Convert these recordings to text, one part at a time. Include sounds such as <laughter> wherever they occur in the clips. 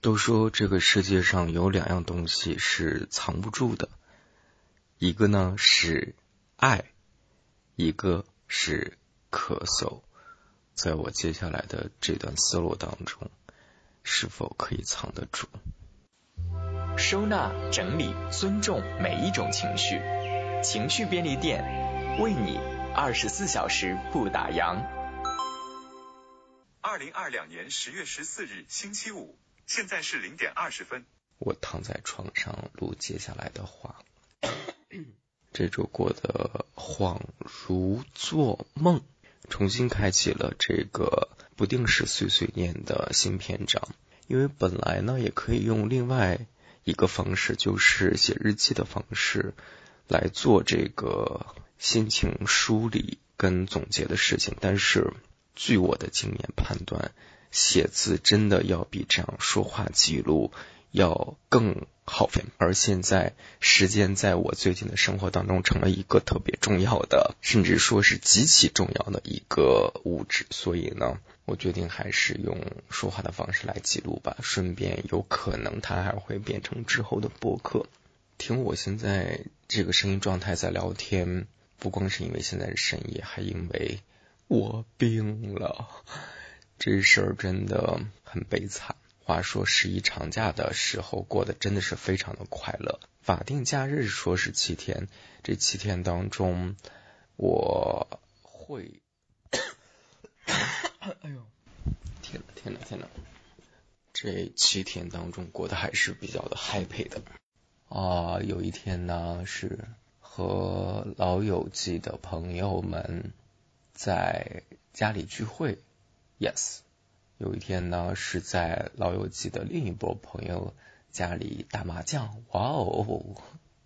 都说这个世界上有两样东西是藏不住的，一个呢是爱，一个是咳嗽。在我接下来的这段思路当中，是否可以藏得住？收纳、整理、尊重每一种情绪，情绪便利店为你二十四小时不打烊。二零二两年十月十四日星期五，现在是零点二十分。我躺在床上录接下来的话，<coughs> 这周过得恍如做梦。重新开启了这个不定时碎碎念的新篇章，因为本来呢也可以用另外一个方式，就是写日记的方式来做这个心情梳理跟总结的事情，但是据我的经验判断，写字真的要比这样说话记录要更。耗费，而现在时间在我最近的生活当中成了一个特别重要的，甚至说是极其重要的一个物质，所以呢，我决定还是用说话的方式来记录吧，顺便有可能它还会变成之后的播客。听我现在这个声音状态在聊天，不光是因为现在是深夜，还因为我病了，这事儿真的很悲惨。话说十一长假的时候过得真的是非常的快乐，法定假日说是七天，这七天当中我会，<coughs> 哎呦，天呐天呐天呐，这七天当中过得还是比较的 happy 的。啊，有一天呢是和老友记的朋友们在家里聚会，yes。有一天呢，是在老友记的另一波朋友家里打麻将，哇哦，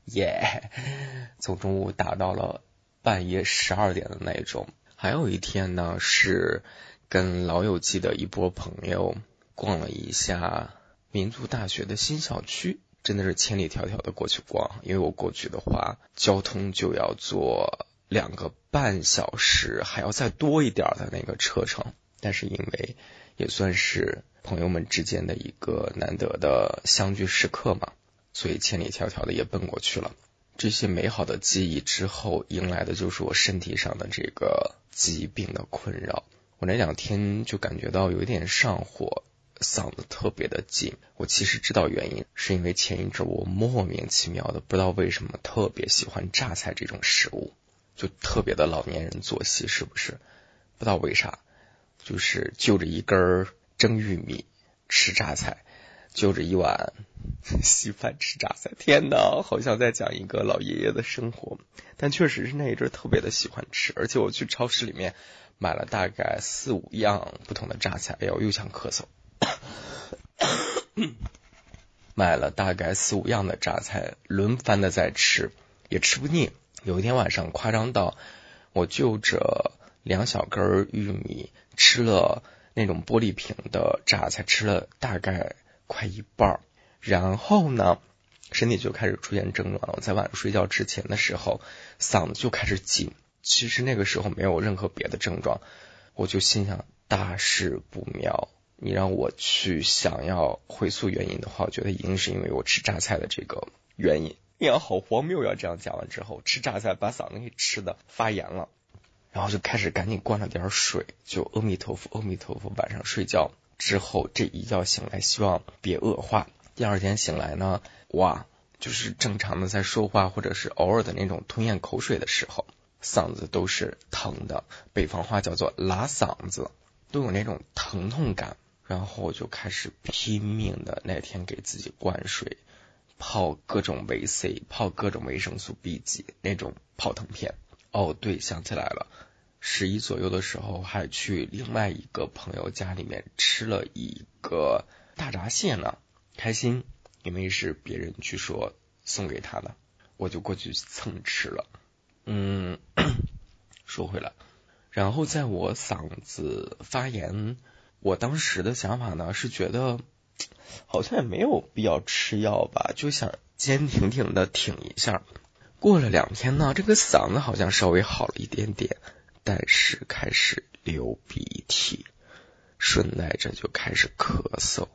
耶！<laughs> 从中午打到了半夜十二点的那种。还有一天呢，是跟老友记的一波朋友逛了一下民族大学的新校区，真的是千里迢迢的过去逛，因为我过去的话，交通就要坐两个半小时，还要再多一点的那个车程，但是因为。也算是朋友们之间的一个难得的相聚时刻嘛，所以千里迢迢的也奔过去了。这些美好的记忆之后，迎来的就是我身体上的这个疾病的困扰。我那两天就感觉到有一点上火，嗓子特别的紧。我其实知道原因，是因为前一阵我莫名其妙的不知道为什么特别喜欢榨菜这种食物，就特别的老年人作息，是不是？不知道为啥。就是就着一根蒸玉米吃榨菜，就着一碗 <laughs> 稀饭吃榨菜。天呐，好像在讲一个老爷爷的生活，但确实是那一阵特别的喜欢吃。而且我去超市里面买了大概四五样不同的榨菜，哎呦，又想咳嗽。买了大概四五样的榨菜，轮番的在吃，也吃不腻。有一天晚上夸张到，我就着两小根玉米。吃了那种玻璃瓶的榨菜，吃了大概快一半，然后呢，身体就开始出现症状了。我在晚上睡觉之前的时候，嗓子就开始紧。其实那个时候没有任何别的症状，我就心想大事不妙。你让我去想要回溯原因的话，我觉得一定是因为我吃榨菜的这个原因。哎呀，好荒谬呀！这样讲完之后，吃榨菜把嗓子给吃的发炎了。然后就开始赶紧灌了点水，就阿弥陀佛，阿弥陀佛。晚上睡觉之后，这一觉醒来，希望别恶化。第二天醒来呢，哇，就是正常的在说话，或者是偶尔的那种吞咽口水的时候，嗓子都是疼的。北方话叫做拉嗓子，都有那种疼痛感。然后我就开始拼命的那天给自己灌水，泡各种维 C，泡各种维生素 B 级那种泡腾片。哦，对，想起来了，十一左右的时候还去另外一个朋友家里面吃了一个大闸蟹呢，开心，因为是别人据说送给他的，我就过去蹭吃了。嗯，<coughs> 说回来，然后在我嗓子发炎，我当时的想法呢是觉得好像也没有必要吃药吧，就想坚挺挺的挺一下。过了两天呢，这个嗓子好像稍微好了一点点，但是开始流鼻涕，顺带着就开始咳嗽。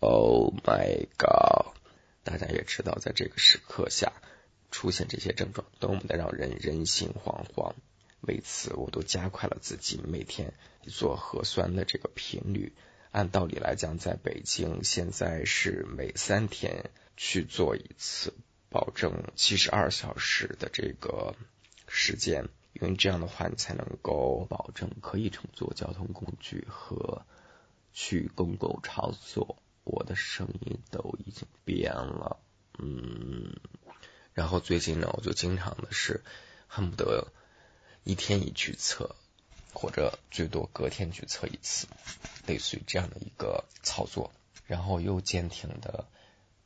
Oh my god！大家也知道，在这个时刻下出现这些症状，多么的让人人心惶惶。为此，我都加快了自己每天做核酸的这个频率。按道理来讲，在北京现在是每三天去做一次，保证七十二小时的这个时间，因为这样的话，你才能够保证可以乘坐交通工具和去公共场所。我的声音都已经变了，嗯，然后最近呢，我就经常的是恨不得一天一去测。或者最多隔天去测一次，类似于这样的一个操作，然后又坚挺的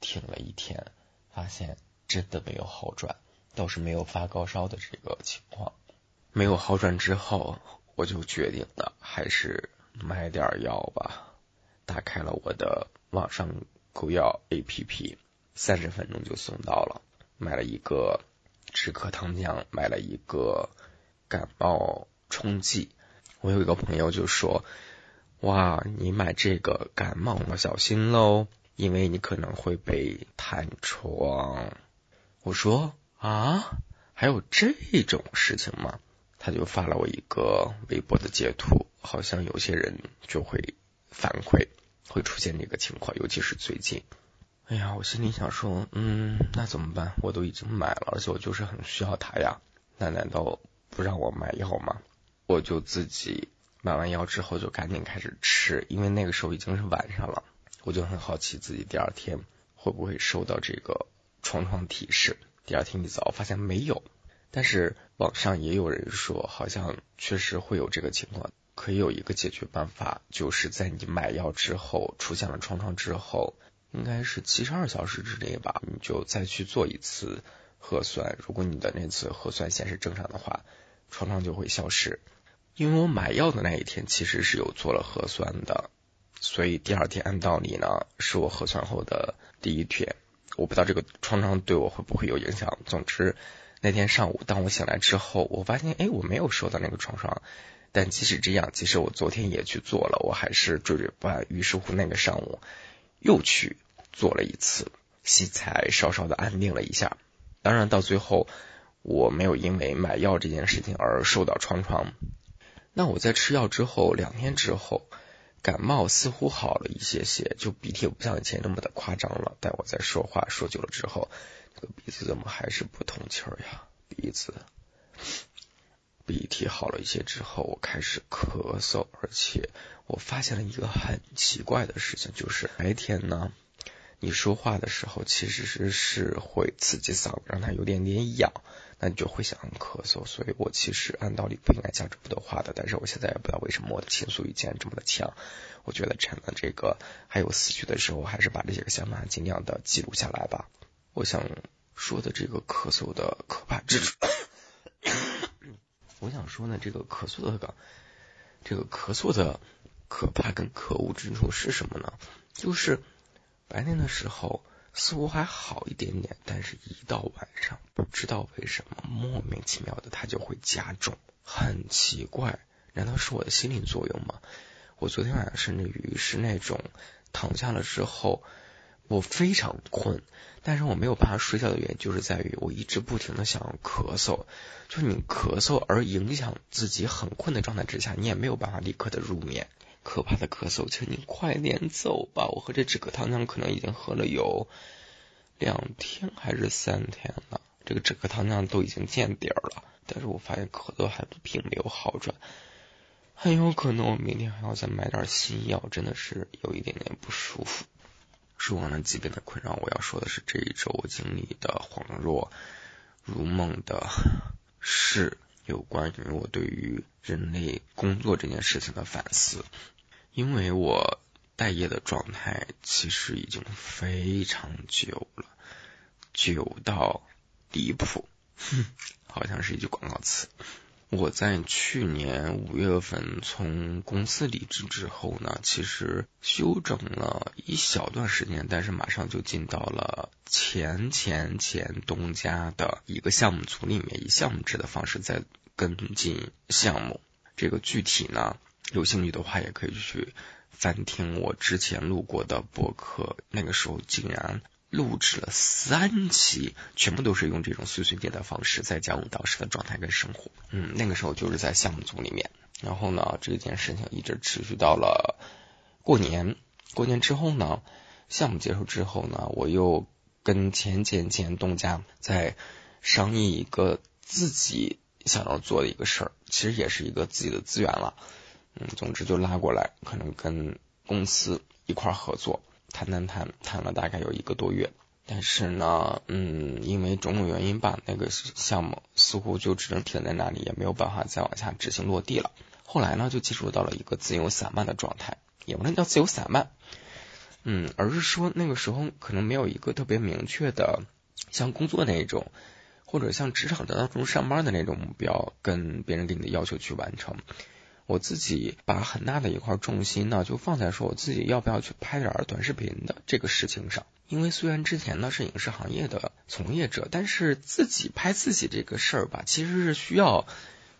挺了一天，发现真的没有好转，倒是没有发高烧的这个情况。没有好转之后，我就决定了还是买点药吧。打开了我的网上购药 APP，三十分钟就送到了。买了一个止咳糖浆，买了一个感冒冲剂。我有一个朋友就说：“哇，你买这个感冒了，小心喽，因为你可能会被弹窗。”我说：“啊，还有这种事情吗？”他就发了我一个微博的截图，好像有些人就会反馈会出现这个情况，尤其是最近。哎呀，我心里想说，嗯，那怎么办？我都已经买了，而且我就是很需要它呀，那难道不让我买药吗？我就自己买完药之后就赶紧开始吃，因为那个时候已经是晚上了，我就很好奇自己第二天会不会收到这个床床提示。第二天一早发现没有，但是网上也有人说好像确实会有这个情况，可以有一个解决办法，就是在你买药之后出现了创伤之后，应该是七十二小时之内吧，你就再去做一次核酸，如果你的那次核酸显示正常的话，创伤就会消失。因为我买药的那一天其实是有做了核酸的，所以第二天按道理呢是我核酸后的第一天。我不知道这个创伤对我会不会有影响。总之那天上午当我醒来之后，我发现哎我没有收到那个创伤，但即使这样，即使我昨天也去做了，我还是惴惴不安。于是乎那个上午又去做了一次，戏才稍稍的安定了一下。当然到最后我没有因为买药这件事情而受到创伤。那我在吃药之后两天之后，感冒似乎好了一些些，就鼻涕不像以前那么的夸张了。但我在说话说久了之后，这个鼻子怎么还是不通气儿呀？鼻子鼻涕好了一些之后，我开始咳嗽，而且我发现了一个很奇怪的事情，就是白天呢，你说话的时候其实是是会刺激嗓子，让它有点点痒。那你就会想咳嗽，所以我其实按道理不应该讲这么多话的，但是我现在也不知道为什么我的倾诉欲竟然这么的强。我觉得趁着这个还有思绪的时候，我还是把这些个想法尽量的记录下来吧。我想说的这个咳嗽的可怕之处，<coughs> 我想说呢，这个咳嗽的个这个咳嗽的可怕跟可恶之处是什么呢？就是白天的时候。似乎还好一点点，但是一到晚上，不知道为什么莫名其妙的它就会加重，很奇怪，难道是我的心理作用吗？我昨天晚上甚至于是那种躺下了之后，我非常困，但是我没有办法睡觉的原因就是在于我一直不停的想要咳嗽，就是你咳嗽而影响自己很困的状态之下，你也没有办法立刻的入眠。可怕的咳嗽，请你快点走吧！我喝这止咳糖浆可能已经喝了有两天还是三天了，这个止咳糖浆都已经见底了，但是我发现咳嗽还并没有好转，很有可能我明天还要再买点新药，真的是有一点点不舒服。说完了疾病的困扰，我要说的是这一周我经历的恍若如梦的事，有关于我对于人类工作这件事情的反思。因为我待业的状态其实已经非常久了，久到离谱，好像是一句广告词。我在去年五月份从公司离职之后呢，其实休整了一小段时间，但是马上就进到了前前前东家的一个项目组里面，以项目制的方式在跟进项目。这个具体呢？有兴趣的话，也可以去翻听我之前录过的博客，那个时候竟然录制了三期，全部都是用这种碎碎念的方式在讲我当时的状态跟生活。嗯，那个时候就是在项目组里面，然后呢，这件事情一直持续到了过年。过年之后呢，项目结束之后呢，我又跟前前前东家在商议一个自己想要做的一个事儿，其实也是一个自己的资源了。嗯，总之就拉过来，可能跟公司一块合作，谈谈谈，谈了大概有一个多月。但是呢，嗯，因为种种原因吧，那个项目似乎就只能停在那里，也没有办法再往下执行落地了。后来呢，就进入到了一个自由散漫的状态，也不能叫自由散漫，嗯，而是说那个时候可能没有一个特别明确的像工作那种，或者像职场当中上班的那种目标，跟别人给你的要求去完成。我自己把很大的一块重心呢，就放在说我自己要不要去拍点短视频的这个事情上。因为虽然之前呢是影视行业的从业者，但是自己拍自己这个事儿吧，其实是需要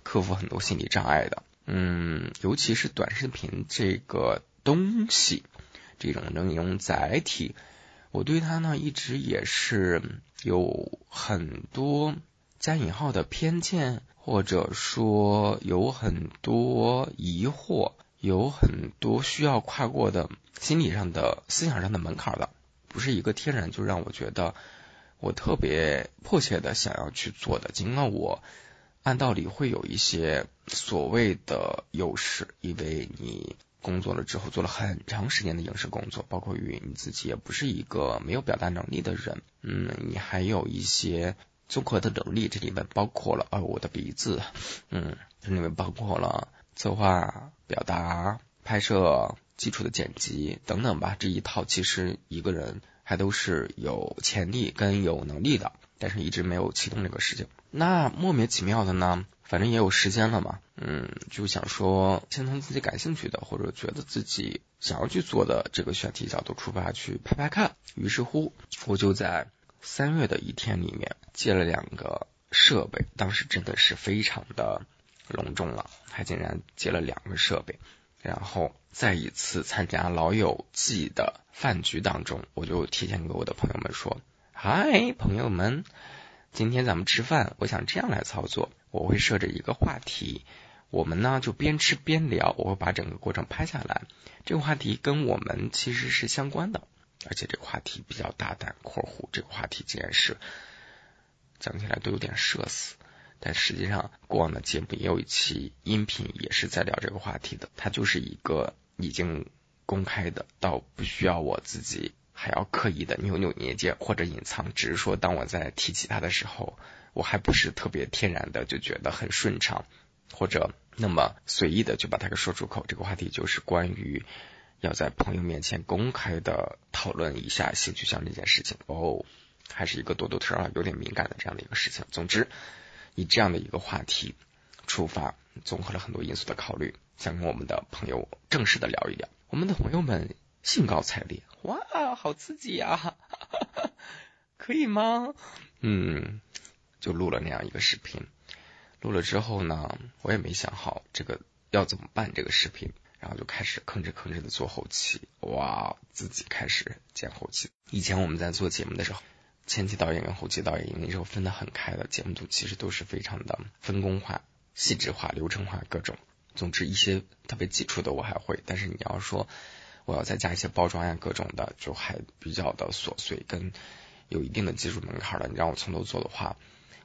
克服很多心理障碍的。嗯，尤其是短视频这个东西，这种能用载体，我对它呢一直也是有很多加引号的偏见。或者说有很多疑惑，有很多需要跨过的心理上的、思想上的门槛的，不是一个天然就让我觉得我特别迫切的想要去做的。尽管我按道理会有一些所谓的优势，因为你工作了之后做了很长时间的影视工作，包括于你自己也不是一个没有表达能力的人，嗯，你还有一些。综合的能力，这里面包括了，啊，我的鼻子，嗯，这里面包括了策划、表达、拍摄、基础的剪辑等等吧。这一套其实一个人还都是有潜力跟有能力的，但是一直没有启动这个事情。那莫名其妙的呢，反正也有时间了嘛，嗯，就想说先从自己感兴趣的或者觉得自己想要去做的这个选题角度出发去拍拍看。于是乎，我就在。三月的一天里面借了两个设备，当时真的是非常的隆重了，还竟然借了两个设备。然后在一次参加老友记的饭局当中，我就提前给我的朋友们说：“嗨，朋友们，今天咱们吃饭，我想这样来操作，我会设置一个话题，我们呢就边吃边聊，我会把整个过程拍下来。这个话题跟我们其实是相关的。”而且这个话题比较大胆，括弧这个话题竟然是讲起来都有点社死，但实际上过往的节目也有一期音频也是在聊这个话题的，它就是一个已经公开的，到不需要我自己还要刻意的扭扭捏捏或者隐藏，只是说当我在提起它的时候，我还不是特别天然的就觉得很顺畅，或者那么随意的就把它给说出口。这个话题就是关于。要在朋友面前公开的讨论一下性取向这件事情哦，还是一个多多特啊，有点敏感的这样的一个事情。总之，以这样的一个话题出发，综合了很多因素的考虑，想跟我们的朋友正式的聊一聊。我们的朋友们兴高采烈，哇，好刺激呀！<laughs> 可以吗？嗯，就录了那样一个视频。录了之后呢，我也没想好这个要怎么办这个视频。然后就开始吭哧吭哧的做后期，哇，自己开始剪后期。以前我们在做节目的时候，前期导演跟后期导演那时候分得很开的，节目组其实都是非常的分工化、细致化、流程化各种。总之一些特别基础的我还会，但是你要说我要再加一些包装呀各种的，就还比较的琐碎，跟有一定的技术门槛的。你让我从头做的话，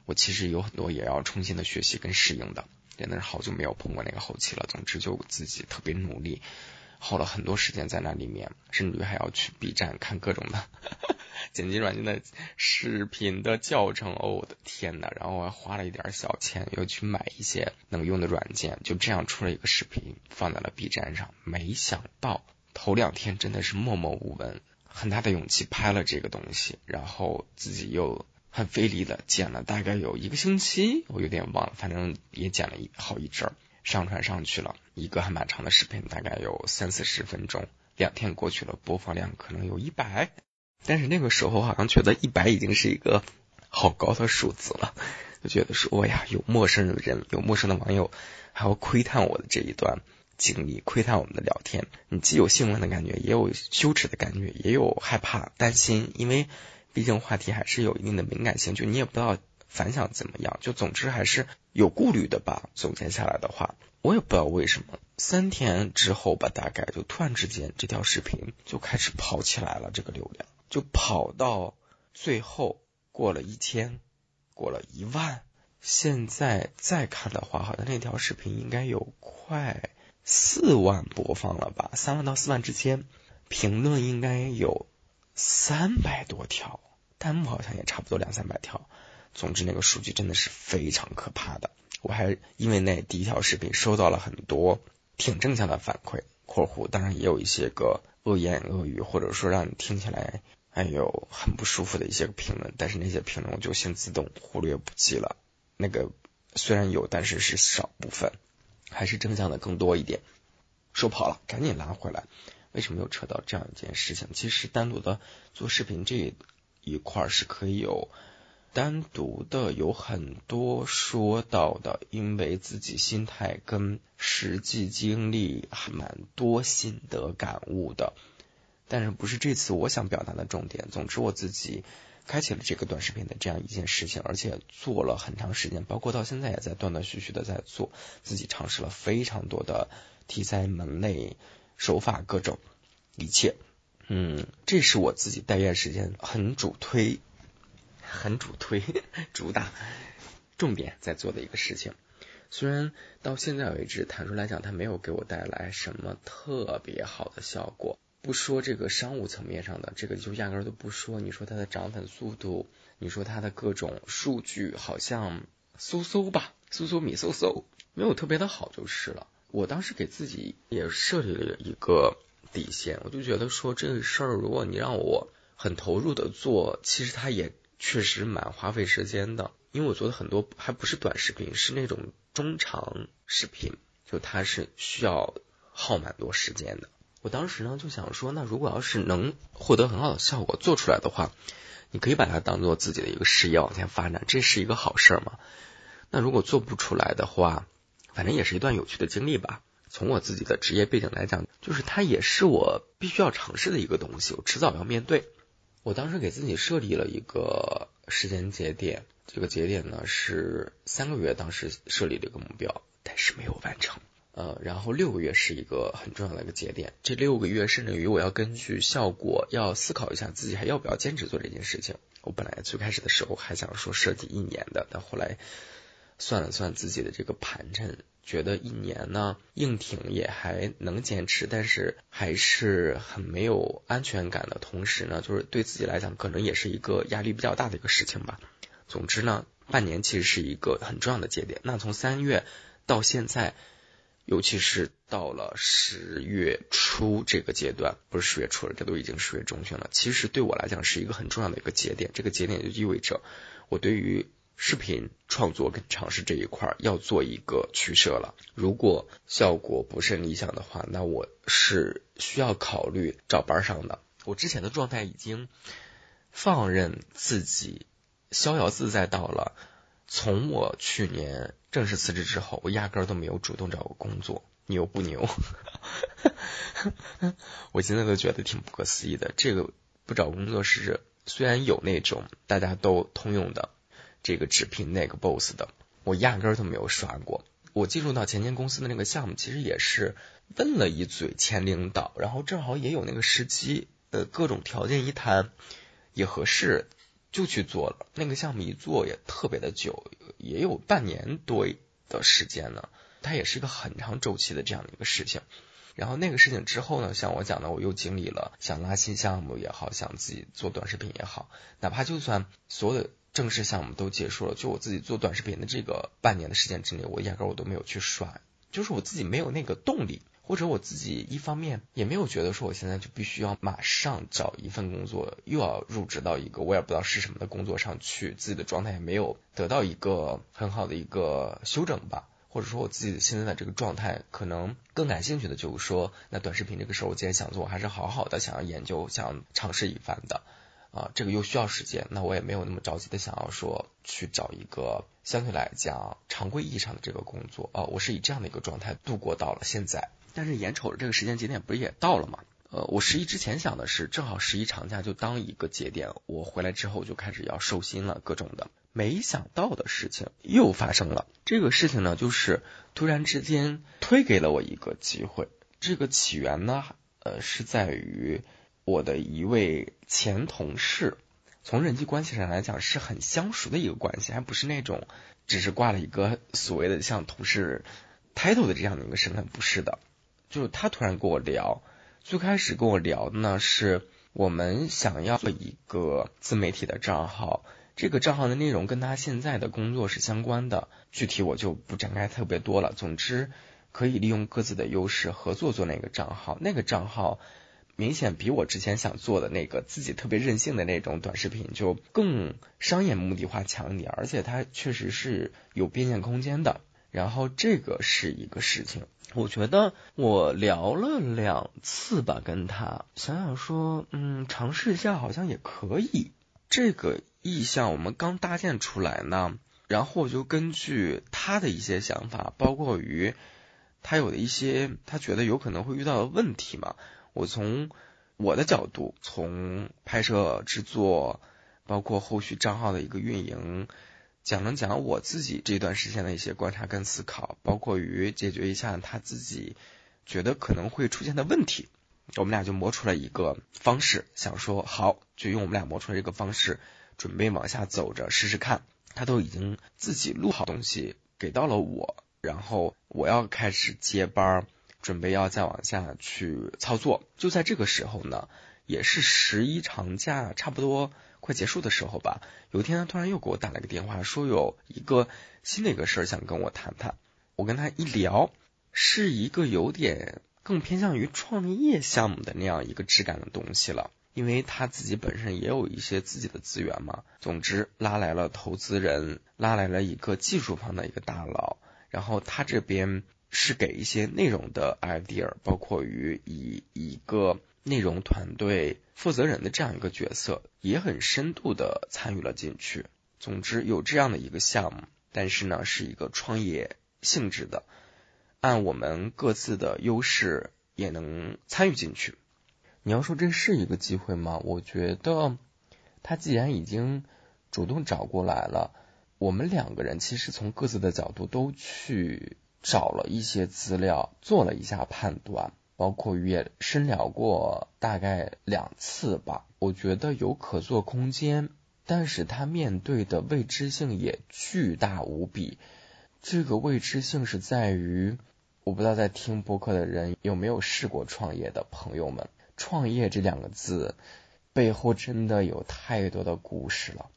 我其实有很多也要重新的学习跟适应的。真的是好久没有碰过那个后期了。总之就自己特别努力，耗了很多时间在那里面，甚至于还要去 B 站看各种的 <laughs> 剪辑软件的视频的教程。哦，我的天呐，然后我还花了一点小钱，又去买一些能用的软件，就这样出了一个视频，放在了 B 站上。没想到头两天真的是默默无闻，很大的勇气拍了这个东西，然后自己又。很费力的剪了大概有一个星期，我有点忘了，反正也剪了一好一阵儿，上传上去了一个还蛮长的视频，大概有三四十分钟。两天过去了，播放量可能有一百，但是那个时候好像觉得一百已经是一个好高的数字了，就觉得说，哎呀，有陌生人，有陌生的网友还要窥探我的这一段经历，窥探我们的聊天，你既有兴奋的感觉，也有羞耻的感觉，也有害怕、担心，因为毕竟话题还是有一定的敏感性，就你也不知道反响怎么样，就总之还是有顾虑的吧。总结下来的话，我也不知道为什么，三天之后吧，大概就突然之间这条视频就开始跑起来了，这个流量就跑到最后过了一千，过了一万。现在再看的话，好像那条视频应该有快四万播放了吧，三万到四万之间，评论应该有三百多条，弹幕好像也差不多两三百条。总之，那个数据真的是非常可怕的。我还因为那第一条视频收到了很多挺正向的反馈（括弧当然也有一些个恶言恶语，或者说让你听起来哎呦很不舒服的一些个评论），但是那些评论我就先自动忽略不计了。那个虽然有，但是是少部分，还是正向的更多一点。说跑了，赶紧拉回来。为什么又扯到这样一件事情？其实单独的做视频这一块是可以有单独的有很多说到的，因为自己心态跟实际经历还蛮多心得感悟的。但是不是这次我想表达的重点。总之我自己。开启了这个短视频的这样一件事情，而且做了很长时间，包括到现在也在断断续续的在做，自己尝试了非常多的题材、门类、手法各种一切。嗯，这是我自己待业时间很主推、很主推、<laughs> 主打重点在做的一个事情。虽然到现在为止，坦率来讲，它没有给我带来什么特别好的效果。不说这个商务层面上的，这个就压根都不说。你说它的涨粉速度，你说它的各种数据，好像嗖嗖吧，嗖嗖米嗖嗖，没有特别的好就是了。我当时给自己也设立了一个底线，我就觉得说这个事儿，如果你让我很投入的做，其实它也确实蛮花费时间的，因为我做的很多还不是短视频，是那种中长视频，就它是需要耗蛮多时间的。我当时呢就想说，那如果要是能获得很好的效果做出来的话，你可以把它当做自己的一个事业往前发展，这是一个好事儿嘛。那如果做不出来的话，反正也是一段有趣的经历吧。从我自己的职业背景来讲，就是它也是我必须要尝试的一个东西，我迟早要面对。我当时给自己设立了一个时间节点，这个节点呢是三个月，当时设立了一个目标，但是没有完成。呃，然后六个月是一个很重要的一个节点，这六个月甚至于我要根据效果要思考一下自己还要不要坚持做这件事情。我本来最开始的时候还想说设计一年的，但后来算了算自己的这个盘缠，觉得一年呢硬挺也还能坚持，但是还是很没有安全感的。同时呢，就是对自己来讲可能也是一个压力比较大的一个事情吧。总之呢，半年其实是一个很重要的节点。那从三月到现在。尤其是到了十月初这个阶段，不是十月初了，这都已经十月中旬了。其实对我来讲是一个很重要的一个节点，这个节点就意味着我对于视频创作跟尝试这一块要做一个取舍了。如果效果不甚理想的话，那我是需要考虑找班上的。我之前的状态已经放任自己逍遥自在到了。从我去年正式辞职之后，我压根儿都没有主动找过工作，牛不牛？<laughs> 我现在都觉得挺不可思议的。这个不找工作是虽然有那种大家都通用的这个直聘那个 boss 的，我压根儿都没有刷过。我进入到前间公司的那个项目，其实也是问了一嘴前领导，然后正好也有那个时机，呃，各种条件一谈也合适。就去做了，那个项目一做也特别的久，也有半年多的时间呢。它也是一个很长周期的这样的一个事情。然后那个事情之后呢，像我讲的，我又经历了想拉新项目也好，想自己做短视频也好，哪怕就算所有的正式项目都结束了，就我自己做短视频的这个半年的时间之内，我压根儿我都没有去刷，就是我自己没有那个动力。或者我自己一方面也没有觉得说我现在就必须要马上找一份工作，又要入职到一个我也不知道是什么的工作上去，自己的状态也没有得到一个很好的一个休整吧。或者说我自己现在的这个状态，可能更感兴趣的就是说，那短视频这个事儿，我既然想做，我还是好好的想要研究，想尝试一番的。啊，这个又需要时间，那我也没有那么着急的想要说去找一个相对来讲常规意义上的这个工作啊，我是以这样的一个状态度过到了现在。但是眼瞅着这个时间节点不是也到了吗？呃，我十一之前想的是，正好十一长假就当一个节点，我回来之后就开始要收心了，各种的。没想到的事情又发生了，这个事情呢，就是突然之间推给了我一个机会。这个起源呢，呃，是在于。我的一位前同事，从人际关系上来讲是很相熟的一个关系，还不是那种只是挂了一个所谓的像同事 title 的这样的一个身份，不是的。就是他突然跟我聊，最开始跟我聊的呢是我们想要一个自媒体的账号，这个账号的内容跟他现在的工作是相关的，具体我就不展开特别多了。总之，可以利用各自的优势合作做那个账号，那个账号。明显比我之前想做的那个自己特别任性的那种短视频就更商业目的化强一点，而且它确实是有变现空间的。然后这个是一个事情，我觉得我聊了两次吧，跟他想想说，嗯，尝试一下好像也可以。这个意向我们刚搭建出来呢，然后我就根据他的一些想法，包括于他有的一些他觉得有可能会遇到的问题嘛。我从我的角度，从拍摄、制作，包括后续账号的一个运营，讲了讲我自己这段时间的一些观察跟思考，包括于解决一下他自己觉得可能会出现的问题。我们俩就磨出了一个方式，想说好，就用我们俩磨出来这个方式，准备往下走着试试看。他都已经自己录好东西给到了我，然后我要开始接班儿。准备要再往下去操作，就在这个时候呢，也是十一长假差不多快结束的时候吧。有一天他突然又给我打了个电话，说有一个新的一个事儿想跟我谈谈。我跟他一聊，是一个有点更偏向于创业项目的那样一个质感的东西了，因为他自己本身也有一些自己的资源嘛。总之，拉来了投资人，拉来了一个技术方的一个大佬，然后他这边。是给一些内容的 idea，包括于以一个内容团队负责人的这样一个角色，也很深度的参与了进去。总之有这样的一个项目，但是呢是一个创业性质的，按我们各自的优势也能参与进去。你要说这是一个机会吗？我觉得他既然已经主动找过来了，我们两个人其实从各自的角度都去。找了一些资料，做了一下判断，包括也深聊过大概两次吧。我觉得有可做空间，但是他面对的未知性也巨大无比。这个未知性是在于，我不知道在听播客的人有没有试过创业的朋友们，创业这两个字背后真的有太多的故事了，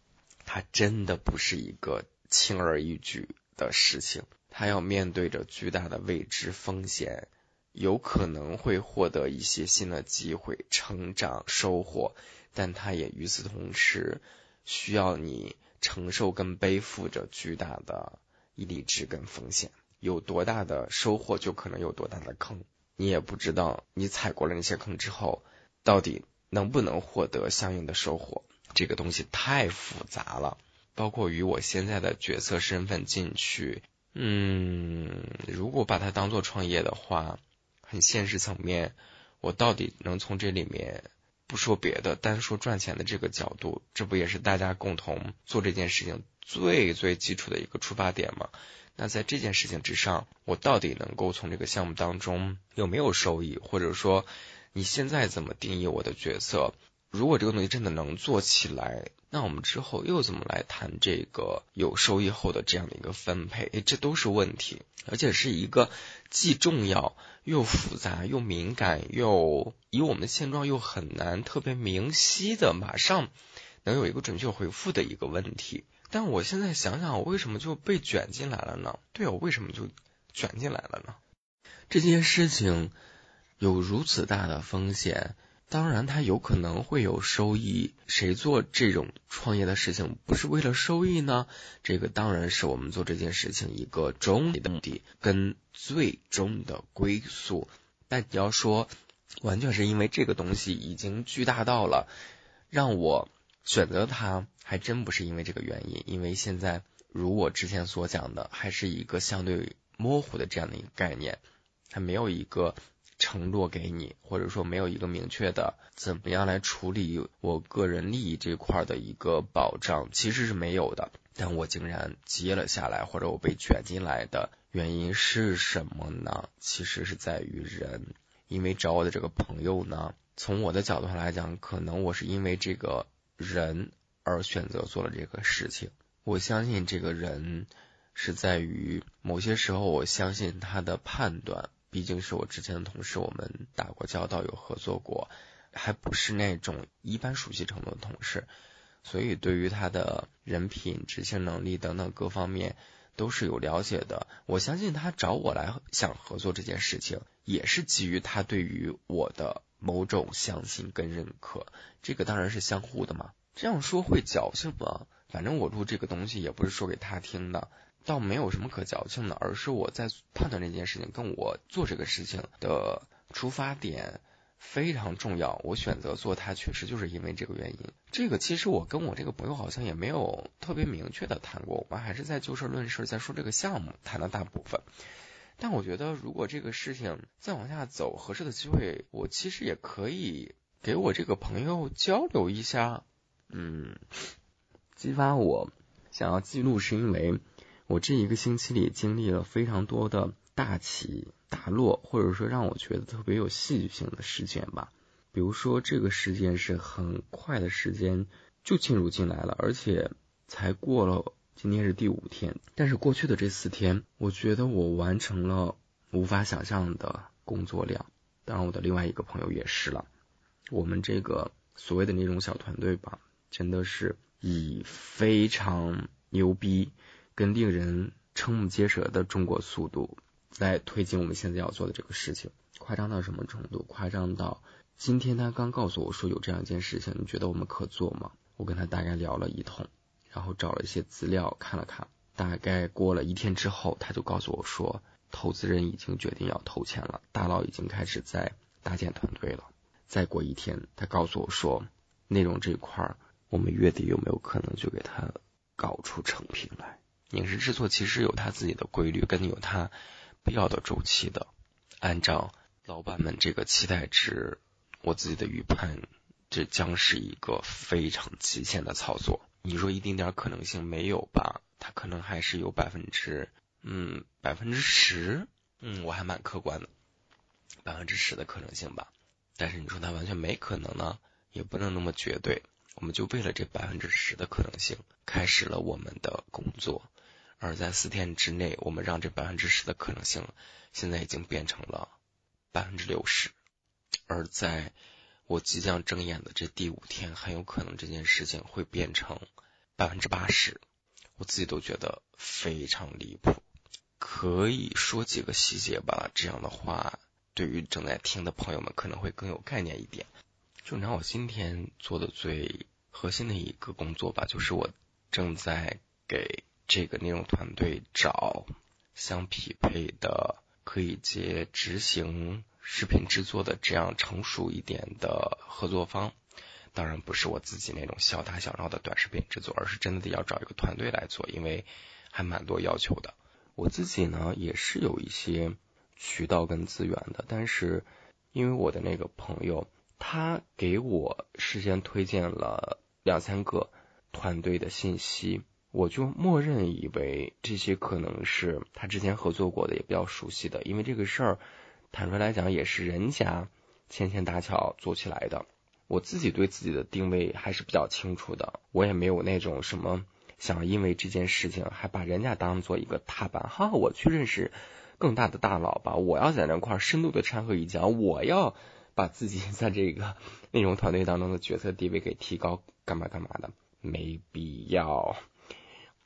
它真的不是一个轻而易举的事情。他要面对着巨大的未知风险，有可能会获得一些新的机会、成长、收获，但他也与此同时需要你承受跟背负着巨大的意志跟风险。有多大的收获，就可能有多大的坑。你也不知道，你踩过了那些坑之后，到底能不能获得相应的收获。这个东西太复杂了，包括与我现在的角色身份进去。嗯，如果把它当做创业的话，很现实层面，我到底能从这里面不说别的，单说赚钱的这个角度，这不也是大家共同做这件事情最最基础的一个出发点吗？那在这件事情之上，我到底能够从这个项目当中有没有收益，或者说你现在怎么定义我的角色？如果这个东西真的能做起来，那我们之后又怎么来谈这个有收益后的这样的一个分配？诶，这都是问题，而且是一个既重要又复杂又敏感又以我们的现状又很难特别明晰的马上能有一个准确回复的一个问题。但我现在想想，我为什么就被卷进来了呢？对我为什么就卷进来了呢？这件事情有如此大的风险。当然，他有可能会有收益。谁做这种创业的事情不是为了收益呢？这个当然是我们做这件事情一个终极的目的跟最终的归宿。但你要说，完全是因为这个东西已经巨大到了让我选择它还真不是因为这个原因，因为现在如我之前所讲的，还是一个相对模糊的这样的一个概念，还没有一个承诺给你，或者说没有一个明确的怎么样来处理我个人利益这块的一个保障，其实是没有的。但我竟然接了下来，或者我被卷进来的原因是什么呢？其实是在于人，因为找我的这个朋友呢，从我的角度上来讲，可能我是因为这个人而选择做了这个事情。我相信这个人是在于某些时候，我相信他的判断，毕竟是我之前的同事，我们打过交道，有合作过，还不是那种一般熟悉程度的同事。所以，对于他的人品、执行能力等等各方面都是有了解的。我相信他找我来想合作这件事情，也是基于他对于我的某种相信跟认可。这个当然是相互的嘛。这样说会矫情吗？反正我录这个东西也不是说给他听的，倒没有什么可矫情的，而是我在判断这件事情跟我做这个事情的出发点。非常重要，我选择做它，确实就是因为这个原因。这个其实我跟我这个朋友好像也没有特别明确的谈过，我们还是在就事论事，在说这个项目谈了大部分。但我觉得，如果这个事情再往下走，合适的机会，我其实也可以给我这个朋友交流一下。嗯，激发我想要记录，是因为我这一个星期里经历了非常多的大起。大落，或者说让我觉得特别有戏剧性的事件吧。比如说，这个事件是很快的时间就进入进来了，而且才过了今天是第五天，但是过去的这四天，我觉得我完成了无法想象的工作量。当然，我的另外一个朋友也是了。我们这个所谓的那种小团队吧，真的是以非常牛逼跟令人瞠目结舌的中国速度。来推进我们现在要做的这个事情，夸张到什么程度？夸张到今天他刚告诉我说有这样一件事情，你觉得我们可做吗？我跟他大概聊了一通，然后找了一些资料看了看，大概过了一天之后，他就告诉我说，投资人已经决定要投钱了，大佬已经开始在搭建团队了。再过一天，他告诉我说，内容这一块，我们月底有没有可能就给他搞出成品来？影视制作其实有它自己的规律，跟有它。必要的周期的，按照老板们这个期待值，我自己的预判，这将是一个非常极限的操作。你说一丁点可能性没有吧？它可能还是有百分之，嗯，百分之十，嗯，我还蛮客观的，百分之十的可能性吧。但是你说它完全没可能呢，也不能那么绝对。我们就为了这百分之十的可能性，开始了我们的工作。而在四天之内，我们让这百分之十的可能性，现在已经变成了百分之六十。而在我即将睁眼的这第五天，很有可能这件事情会变成百分之八十。我自己都觉得非常离谱。可以说几个细节吧，这样的话，对于正在听的朋友们可能会更有概念一点。就拿我今天做的最核心的一个工作吧，就是我正在给。这个内容团队找相匹配的可以接执行视频制作的这样成熟一点的合作方，当然不是我自己那种小打小闹的短视频制作，而是真的得要找一个团队来做，因为还蛮多要求的。我自己呢也是有一些渠道跟资源的，但是因为我的那个朋友他给我事先推荐了两三个团队的信息。我就默认以为这些可能是他之前合作过的，也比较熟悉的，因为这个事儿坦率来讲也是人家牵线搭桥做起来的。我自己对自己的定位还是比较清楚的，我也没有那种什么想因为这件事情还把人家当做一个踏板，哈，我去认识更大的大佬吧，我要在那块深度的掺和一脚，我要把自己 <laughs> 在这个内容团队当中的角色地位给提高，干嘛干嘛的，没必要。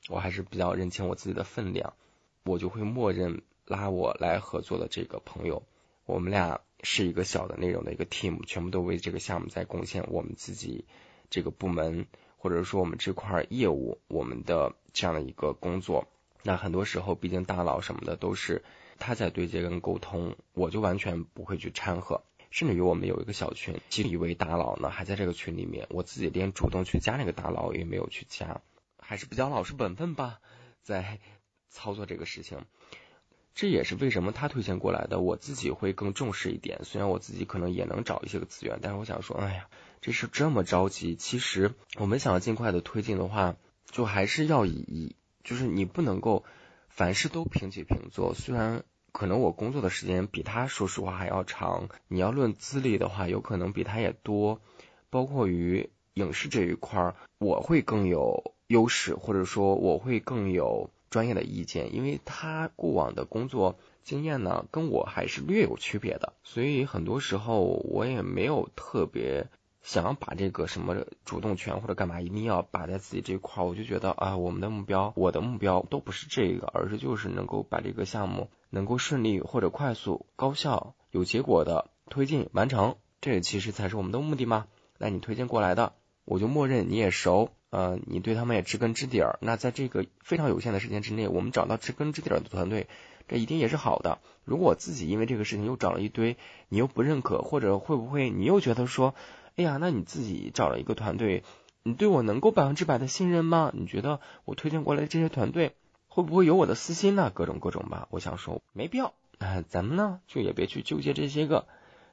我还是比较认清我自己的分量，我就会默认拉我来合作的这个朋友，我们俩是一个小的内容的一个 team，全部都为这个项目在贡献我们自己这个部门或者说我们这块业务我们的这样的一个工作。那很多时候，毕竟大佬什么的都是他在对接跟沟通，我就完全不会去掺和。甚至于我们有一个小群，其中一位大佬呢还在这个群里面，我自己连主动去加那个大佬也没有去加，还是比较老实本分吧，在操作这个事情。这也是为什么他推荐过来的，我自己会更重视一点。虽然我自己可能也能找一些个资源，但是我想说，哎呀，这事这么着急。其实我们想要尽快的推进的话，就还是要以，就是你不能够凡事都平起平坐。虽然可能我工作的时间比他说实话还要长，你要论资历的话，有可能比他也多。包括于影视这一块，我会更有优势，或者说我会更有。专业的意见，因为他过往的工作经验呢，跟我还是略有区别的，所以很多时候我也没有特别想要把这个什么主动权或者干嘛一定要把在自己这块儿。我就觉得啊，我们的目标，我的目标都不是这个，而是就是能够把这个项目能够顺利或者快速、高效、有结果的推进完成，这其实才是我们的目的嘛。那你推荐过来的，我就默认你也熟。呃，你对他们也知根知底儿，那在这个非常有限的时间之内，我们找到知根知底儿的团队，这一定也是好的。如果我自己因为这个事情又找了一堆，你又不认可，或者会不会你又觉得说，哎呀，那你自己找了一个团队，你对我能够百分之百的信任吗？你觉得我推荐过来的这些团队会不会有我的私心呢？各种各种吧，我想说没必要啊，咱们呢就也别去纠结这些个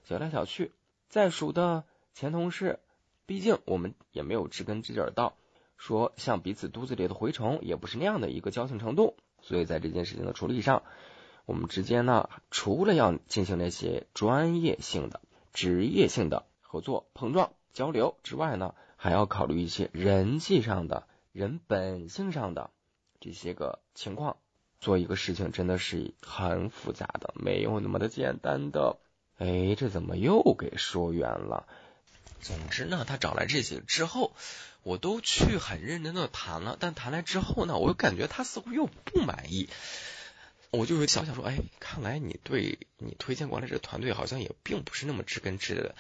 小来小去。再熟的前同事，毕竟我们也没有知根知底儿到。说像彼此肚子里的蛔虫，也不是那样的一个交情程度，所以在这件事情的处理上，我们之间呢，除了要进行那些专业性的、职业性的合作、碰撞、交流之外呢，还要考虑一些人际上的、人本性上的这些个情况。做一个事情真的是很复杂的，没有那么的简单的。哎，这怎么又给说远了？总之呢，他找来这些之后。我都去很认真的谈了，但谈来之后呢，我又感觉他似乎又不满意。我就会想想说，哎，看来你对你推荐过来这团队好像也并不是那么知根知底的。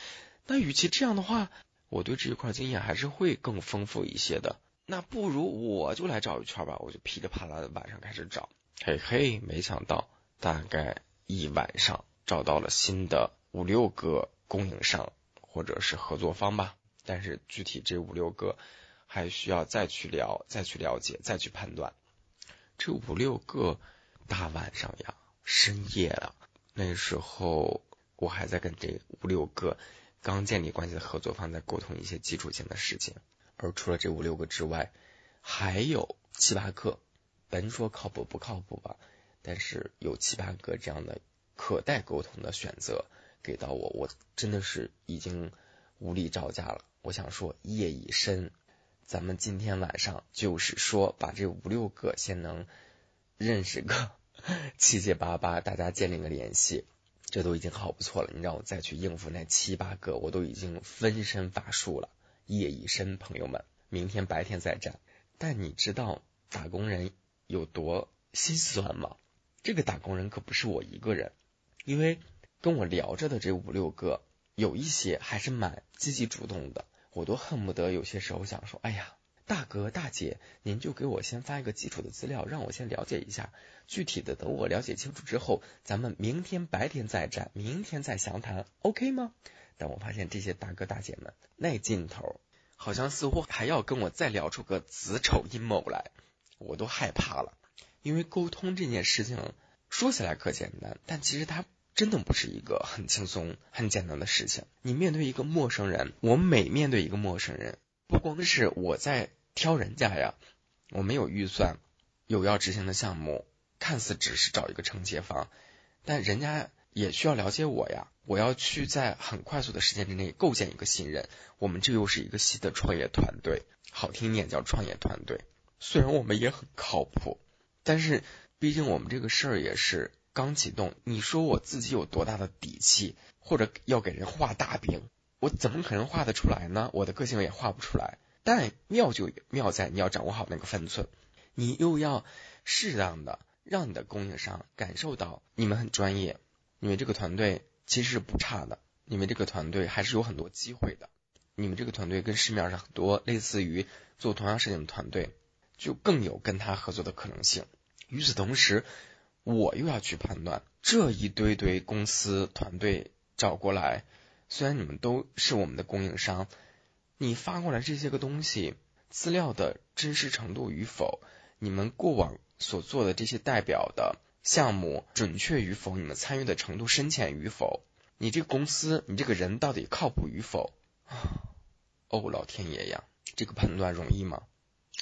那与其这样的话，我对这一块经验还是会更丰富一些的。那不如我就来找一圈吧，我就噼里啪啦的晚上开始找。嘿嘿，没想到大概一晚上找到了新的五六个供应商或者是合作方吧。但是具体这五六个还需要再去聊、再去了解、再去判断。这五六个大晚上呀，深夜了，那时候我还在跟这五六个刚建立关系的合作方在沟通一些基础性的事情。而除了这五六个之外，还有七八个，甭说靠谱不靠谱吧，但是有七八个这样的可待沟通的选择给到我，我真的是已经无力招架了。我想说，夜已深，咱们今天晚上就是说，把这五六个先能认识个 <laughs> 七七八八，大家建立个联系，这都已经好不错了。你让我再去应付那七八个，我都已经分身乏术了。夜已深，朋友们，明天白天再战。但你知道打工人有多心酸吗？这个打工人可不是我一个人，因为跟我聊着的这五六个，有一些还是蛮积极主动的。我都恨不得有些时候想说，哎呀，大哥大姐，您就给我先发一个基础的资料，让我先了解一下。具体的等我了解清楚之后，咱们明天白天再战，明天再详谈，OK 吗？但我发现这些大哥大姐们那劲头，好像似乎还要跟我再聊出个子丑阴谋来，我都害怕了。因为沟通这件事情说起来可简单，但其实它。真的不是一个很轻松、很简单的事情。你面对一个陌生人，我每面对一个陌生人，不光是我在挑人家呀，我没有预算，有要执行的项目，看似只是找一个承接方，但人家也需要了解我呀。我要去在很快速的时间之内构建一个信任。我们这又是一个新的创业团队，好听点叫创业团队。虽然我们也很靠谱，但是毕竟我们这个事儿也是。刚启动，你说我自己有多大的底气，或者要给人画大饼，我怎么可能画得出来呢？我的个性也画不出来。但妙就妙在你要掌握好那个分寸，你又要适当的让你的供应商感受到你们很专业，你们这个团队其实是不差的，你们这个团队还是有很多机会的，你们这个团队跟市面上很多类似于做同样事情的团队就更有跟他合作的可能性。与此同时。我又要去判断这一堆堆公司团队找过来，虽然你们都是我们的供应商，你发过来这些个东西资料的真实程度与否，你们过往所做的这些代表的项目准确与否，你们参与的程度深浅与否，你这个公司你这个人到底靠谱与否？哦，老天爷呀，这个判断容易吗？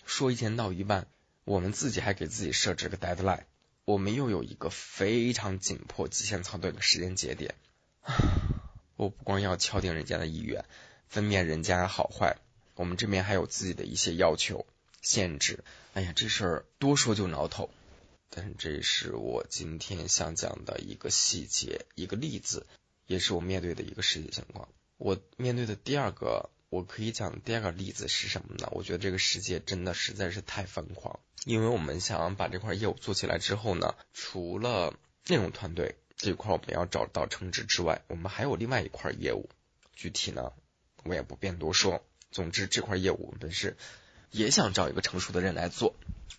说一千道一万，我们自己还给自己设置个 deadline，我们又有一个非常紧迫、极限操作的时间节点。<sighs> 我不光要敲定人家的意愿，分辨人家好坏，我们这边还有自己的一些要求、限制。哎呀，这事儿多说就挠头。但是这是我今天想讲的一个细节、一个例子，也是我面对的一个实际情况。我面对的第二个，我可以讲第二个例子是什么呢？我觉得这个世界真的实在是太疯狂，因为我们想把这块业务做起来之后呢，除了内容团队。这一块我们要找到称职之外，我们还有另外一块业务，具体呢我也不便多说。总之这块业务我们是也想找一个成熟的人来做。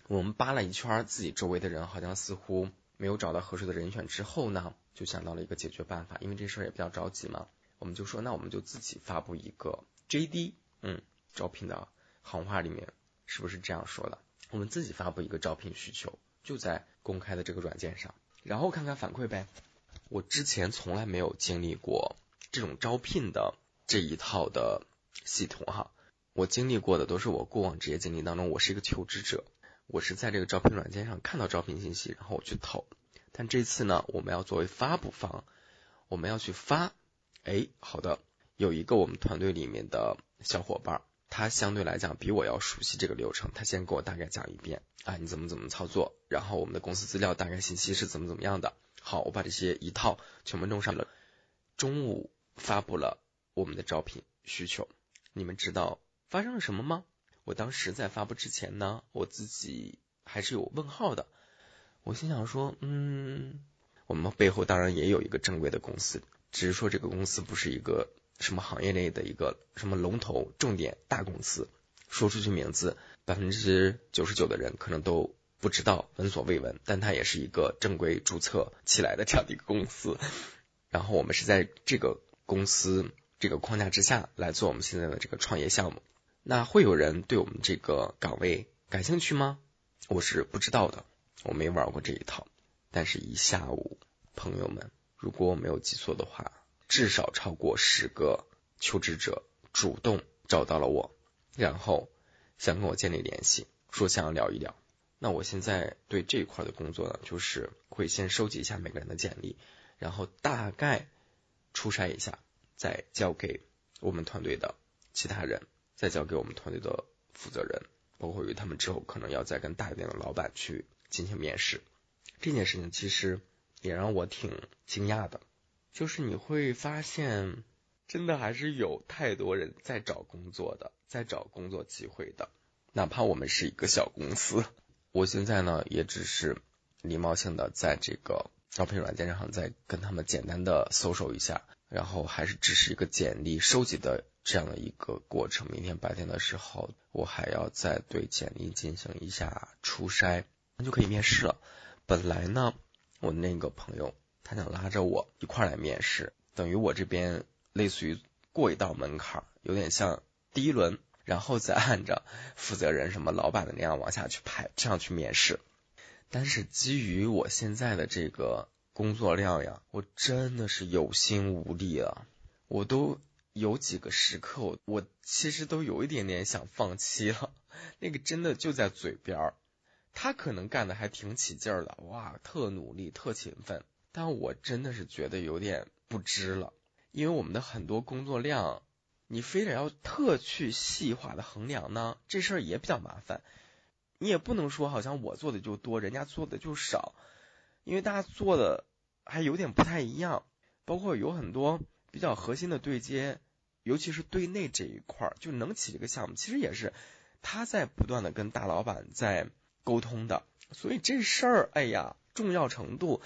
我们扒了一圈自己周围的人，好像似乎没有找到合适的人选之后呢，就想到了一个解决办法，因为这事儿也比较着急嘛。我们就说那我们就自己发布一个 JD，嗯，招聘的行话里面是不是这样说的？我们自己发布一个招聘需求，就在公开的这个软件上。然后看看反馈呗。我之前从来没有经历过这种招聘的这一套的系统哈。我经历过的都是我过往职业经历当中，我是一个求职者，我是在这个招聘软件上看到招聘信息，然后我去投。但这次呢，我们要作为发布方，我们要去发。哎，好的，有一个我们团队里面的小伙伴。他相对来讲比我要熟悉这个流程，他先给我大概讲一遍啊，你怎么怎么操作，然后我们的公司资料大概信息是怎么怎么样的。好，我把这些一套全部弄上了。中午发布了我们的招聘需求，你们知道发生了什么吗？我当时在发布之前呢，我自己还是有问号的。我心想说，嗯，我们背后当然也有一个正规的公司，只是说这个公司不是一个。什么行业内的一个什么龙头重点大公司，说出去名字，百分之九十九的人可能都不知道，闻所未闻。但它也是一个正规注册起来的这样的一个公司。然后我们是在这个公司这个框架之下来做我们现在的这个创业项目。那会有人对我们这个岗位感兴趣吗？我是不知道的，我没玩过这一套。但是一下午，朋友们，如果我没有记错的话。至少超过十个求职者主动找到了我，然后想跟我建立联系，说想要聊一聊。那我现在对这一块的工作呢，就是会先收集一下每个人的简历，然后大概初筛一下，再交给我们团队的其他人，再交给我们团队的负责人，包括于他们之后可能要再跟大一点的老板去进行面试。这件事情其实也让我挺惊讶的。就是你会发现，真的还是有太多人在找工作的，在找工作机会的。哪怕我们是一个小公司，我现在呢也只是礼貌性的在这个招聘软件上再跟他们简单的搜索一下，然后还是只是一个简历收集的这样的一个过程。明天白天的时候，我还要再对简历进行一下初筛，那就可以面试了。本来呢，我那个朋友。他想拉着我一块来面试，等于我这边类似于过一道门槛，有点像第一轮，然后再按照负责人什么老板的那样往下去排，这样去面试。但是基于我现在的这个工作量呀，我真的是有心无力啊！我都有几个时刻，我其实都有一点点想放弃了。那个真的就在嘴边儿，他可能干的还挺起劲儿的，哇，特努力，特勤奋。但我真的是觉得有点不知了，因为我们的很多工作量，你非得要特去细化的衡量呢，这事儿也比较麻烦。你也不能说好像我做的就多，人家做的就少，因为大家做的还有点不太一样。包括有很多比较核心的对接，尤其是对内这一块儿，就能起这个项目，其实也是他在不断的跟大老板在沟通的。所以这事儿，哎呀，重要程度。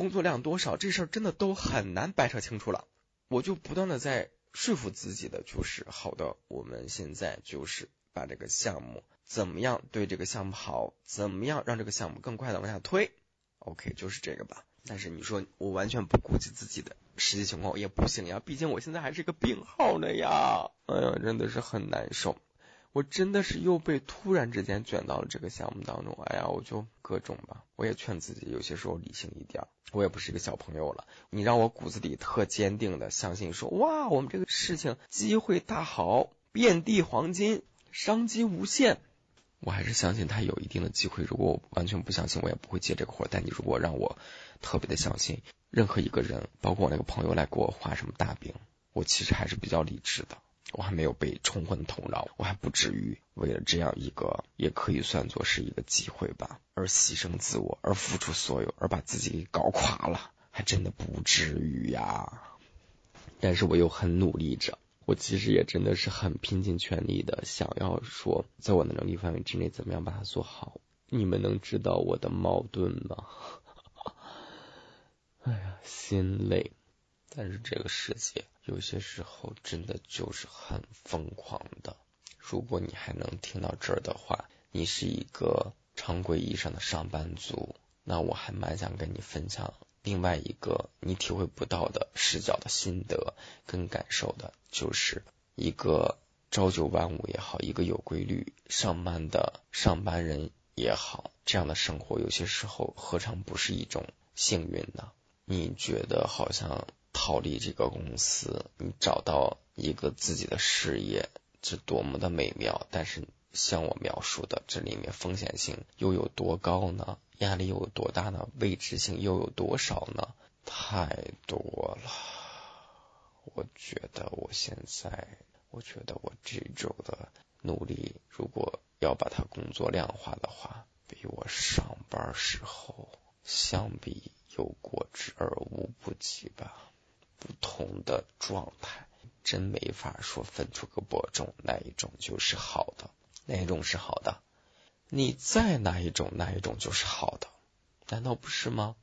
工作量多少这事儿真的都很难掰扯清楚了，我就不断的在说服自己的就是好的，我们现在就是把这个项目怎么样对这个项目好，怎么样让这个项目更快的往下推，OK 就是这个吧。但是你说我完全不顾及自己的实际情况也不行呀，毕竟我现在还是个病号呢呀。哎呀，真的是很难受。我真的是又被突然之间卷到了这个项目当中。哎呀，我就各种吧。我也劝自己有些时候理性一点。我也不是一个小朋友了，你让我骨子里特坚定的相信说，哇，我们这个事情机会大好，遍地黄金，商机无限。我还是相信他有一定的机会。如果我完全不相信，我也不会接这个活。但你如果让我特别的相信任何一个人，包括我那个朋友来给我画什么大饼，我其实还是比较理智的。我还没有被冲昏头脑，我还不至于为了这样一个也可以算作是一个机会吧，而牺牲自我，而付出所有，而把自己给搞垮了，还真的不至于呀。但是我又很努力着，我其实也真的是很拼尽全力的想要说，在我的能力范围之内，怎么样把它做好。你们能知道我的矛盾吗？<laughs> 哎呀，心累。但是这个世界有些时候真的就是很疯狂的。如果你还能听到这儿的话，你是一个常规意义上的上班族，那我还蛮想跟你分享另外一个你体会不到的视角的心得跟感受的，就是一个朝九晚五也好，一个有规律上班的上班人也好，这样的生活有些时候何尝不是一种幸运呢？你觉得好像？逃离这个公司，你找到一个自己的事业，这多么的美妙！但是像我描述的，这里面风险性又有多高呢？压力又有多大呢？未知性又有多少呢？太多了！我觉得我现在，我觉得我这周的努力，如果要把它工作量化的话，比我上班时候相比有过之而无不及吧。不同的状态，真没法说分出个伯仲，哪一种就是好的，哪一种是好的？你在哪一种，哪一种就是好的？难道不是吗？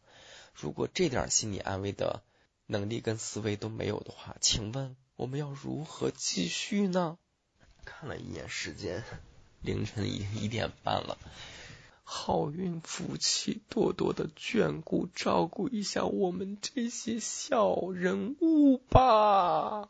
如果这点心理安慰的能力跟思维都没有的话，请问我们要如何继续呢？看了一眼时间，凌晨已经一点半了。好运福气，多多的眷顾照顾一下我们这些小人物吧。